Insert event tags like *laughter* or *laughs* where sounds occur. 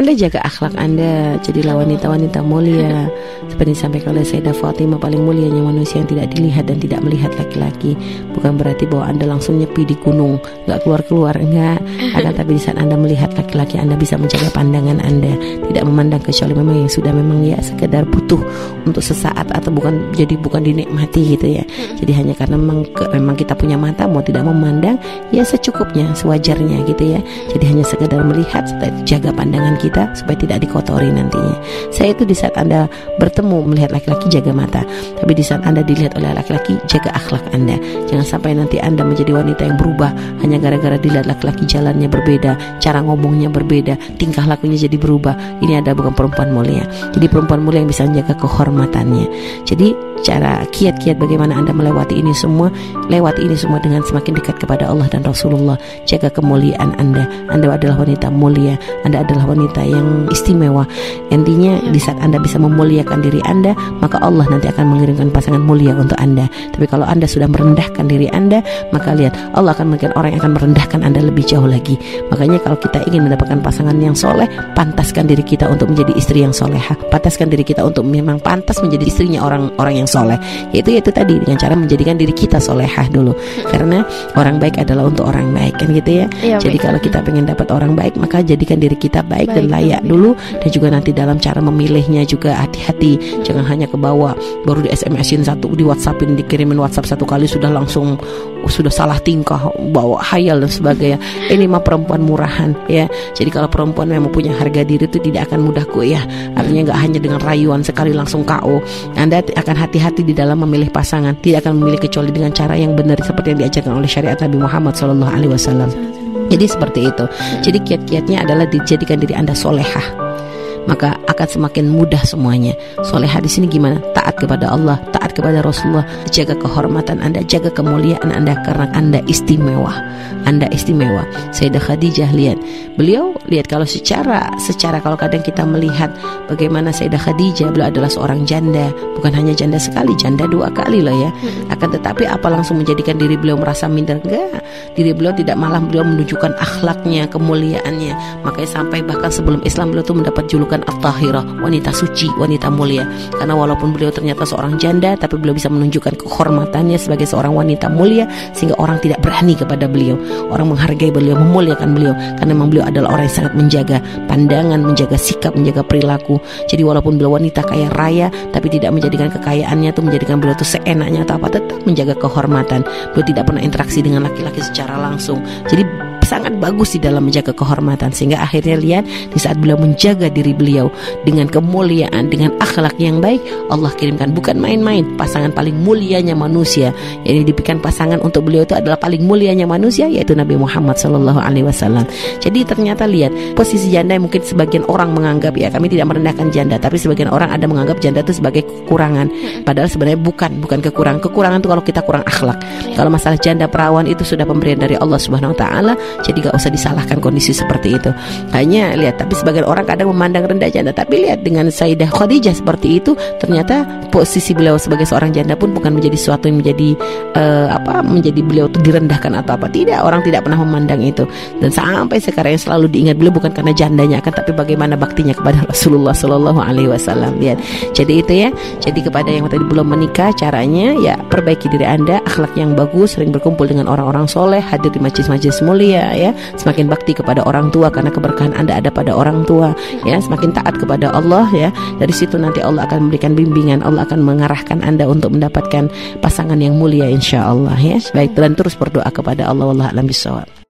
Anda jaga akhlak Anda, jadilah wanita-wanita mulia. Seperti disampaikan oleh Sayyidah Fatimah paling mulianya manusia yang tidak dilihat dan tidak melihat laki-laki. Bukan berarti bahwa Anda langsung nyepi di gunung, nggak keluar-keluar, enggak. Akan tapi di saat Anda melihat laki-laki Anda bisa menjaga pandangan Anda, tidak memandang kecuali memang yang sudah memang ya sekedar butuh untuk sesaat atau bukan jadi bukan dinikmati gitu ya. Jadi hanya karena memang, memang kita punya mata mau tidak memandang ya secukupnya, sewajarnya gitu ya. Jadi hanya sekedar melihat supaya jaga pandangan kita supaya tidak dikotori nantinya. Saya itu di saat Anda bertemu melihat laki-laki jaga mata, tapi di saat Anda dilihat oleh laki-laki jaga akhlak Anda. Jangan sampai nanti Anda menjadi wanita yang berubah hanya gara-gara dilihat laki-laki jalannya berbeda, cara ngomongnya berbeda, tingkah lakunya jadi berubah. Ini ada bukan perempuan mulia. Jadi perempuan mulia yang bisa menjaga kehormatannya. Jadi cara kiat-kiat bagaimana Anda melewati ini semua, lewati ini semua dengan semakin dekat kepada Allah dan Rasulullah. Jaga kemuliaan Anda. Anda adalah wanita mulia, Anda adalah wanita yang istimewa. Intinya di saat Anda bisa memuliakan diri Anda, maka Allah nanti akan mengirimkan pasangan mulia untuk Anda. Tapi kalau Anda sudah merendahkan diri Anda, maka lihat Allah akan mengirimkan orang yang akan merendahkan Anda lebih jauh lagi. Makanya kalau kita ingin mendapatkan pasangan yang soleh, pantaskan diri kita untuk menjadi istri yang soleha. Pantaskan diri kita untuk memang pantas menjadi istrinya orang-orang yang soleh. Yaitu yaitu tadi dengan cara menjadikan diri kita solehah dulu. Karena orang baik adalah untuk orang baik kan gitu ya, ya jadi baik. kalau kita pengen dapat orang baik maka jadikan diri kita baik, baik dan layak baik. dulu. Dan juga nanti dalam cara memilihnya juga hati-hati. Jangan hanya ke bawah baru di SMS-in satu di WhatsAppin dikirimin WhatsApp satu kali sudah langsung sudah salah tingkah bawa hayal dan sebagainya. Ini mah perempuan murahan ya. Jadi kalau perempuan memang punya harga diri itu tidak akan mudah kok ya. Artinya nggak hanya dengan rayuan sekali langsung KO anda akan hati-hati di dalam memilih pasangan tidak akan memilih kecuali dengan cara yang benar seperti yang diajarkan oleh syariat Nabi Muhammad SAW jadi seperti itu. Jadi kiat-kiatnya adalah dijadikan diri anda solehah maka akan semakin mudah semuanya. Soleha di sini gimana? Taat kepada Allah, taat kepada Rasulullah, jaga kehormatan Anda, jaga kemuliaan Anda karena Anda istimewa. Anda istimewa. Sayyidah Khadijah lihat, beliau lihat kalau secara secara kalau kadang kita melihat bagaimana Sayyidah Khadijah beliau adalah seorang janda, bukan hanya janda sekali, janda dua kali loh ya. Akan tetapi apa langsung menjadikan diri beliau merasa minder? Enggak. Diri beliau tidak malah beliau menunjukkan akhlaknya, kemuliaannya. Makanya sampai bahkan sebelum Islam beliau tuh mendapat julukan bukan at-tahirah, wanita suci, wanita mulia. Karena walaupun beliau ternyata seorang janda, tapi beliau bisa menunjukkan kehormatannya sebagai seorang wanita mulia sehingga orang tidak berani kepada beliau. Orang menghargai beliau, memuliakan beliau karena memang beliau adalah orang yang sangat menjaga pandangan, menjaga sikap, menjaga perilaku. Jadi walaupun beliau wanita kaya raya, tapi tidak menjadikan kekayaannya itu menjadikan beliau itu seenaknya atau apa, tetap menjaga kehormatan. Beliau tidak pernah interaksi dengan laki-laki secara langsung. Jadi sangat bagus di dalam menjaga kehormatan. Sehingga akhirnya lihat di saat beliau menjaga diri beliau dengan kemuliaan dengan akhlak yang baik Allah kirimkan. Bukan main-main pasangan paling mulianya manusia. Yang diberikan pasangan untuk beliau itu adalah paling mulianya manusia yaitu Nabi Muhammad Shallallahu Alaihi Wasallam. Jadi ternyata lihat posisi janda yang mungkin sebagian orang menganggap ya kami tidak merendahkan janda tapi sebagian orang ada menganggap janda itu sebagai kekurangan. Padahal sebenarnya bukan bukan kekurangan kekurangan itu kalau kita kurang akhlak. Kalau masalah janda perawan itu sudah pemberian dari Allah Subhanahu Wa Taala jadi gak usah disalahkan kondisi seperti itu. Hanya lihat tapi sebagian orang kadang memandang rendah janda. Tapi lihat dengan Sayyidah Khadijah seperti itu ternyata posisi beliau sebagai seorang janda pun bukan menjadi sesuatu yang menjadi uh, apa menjadi beliau itu direndahkan atau apa. Tidak orang tidak pernah memandang itu. Dan sampai sekarang yang selalu diingat beliau bukan karena jandanya akan tapi bagaimana baktinya kepada *laughs* Rasulullah Shallallahu Alaihi Wasallam. Lihat. Jadi itu ya. Jadi kepada yang tadi belum menikah caranya ya perbaiki diri anda akhlak yang bagus sering berkumpul dengan orang-orang soleh hadir di majlis-majlis mulia ya. Semakin bakti kepada orang tua karena keberkahan Anda ada pada orang tua ya. Semakin taat kepada Allah ya. Dari situ nanti Allah akan memberikan bimbingan Allah akan mengarahkan Anda untuk mendapatkan pasangan yang mulia insya Allah ya. Baik dan terus berdoa kepada Allah Allah alam bisawab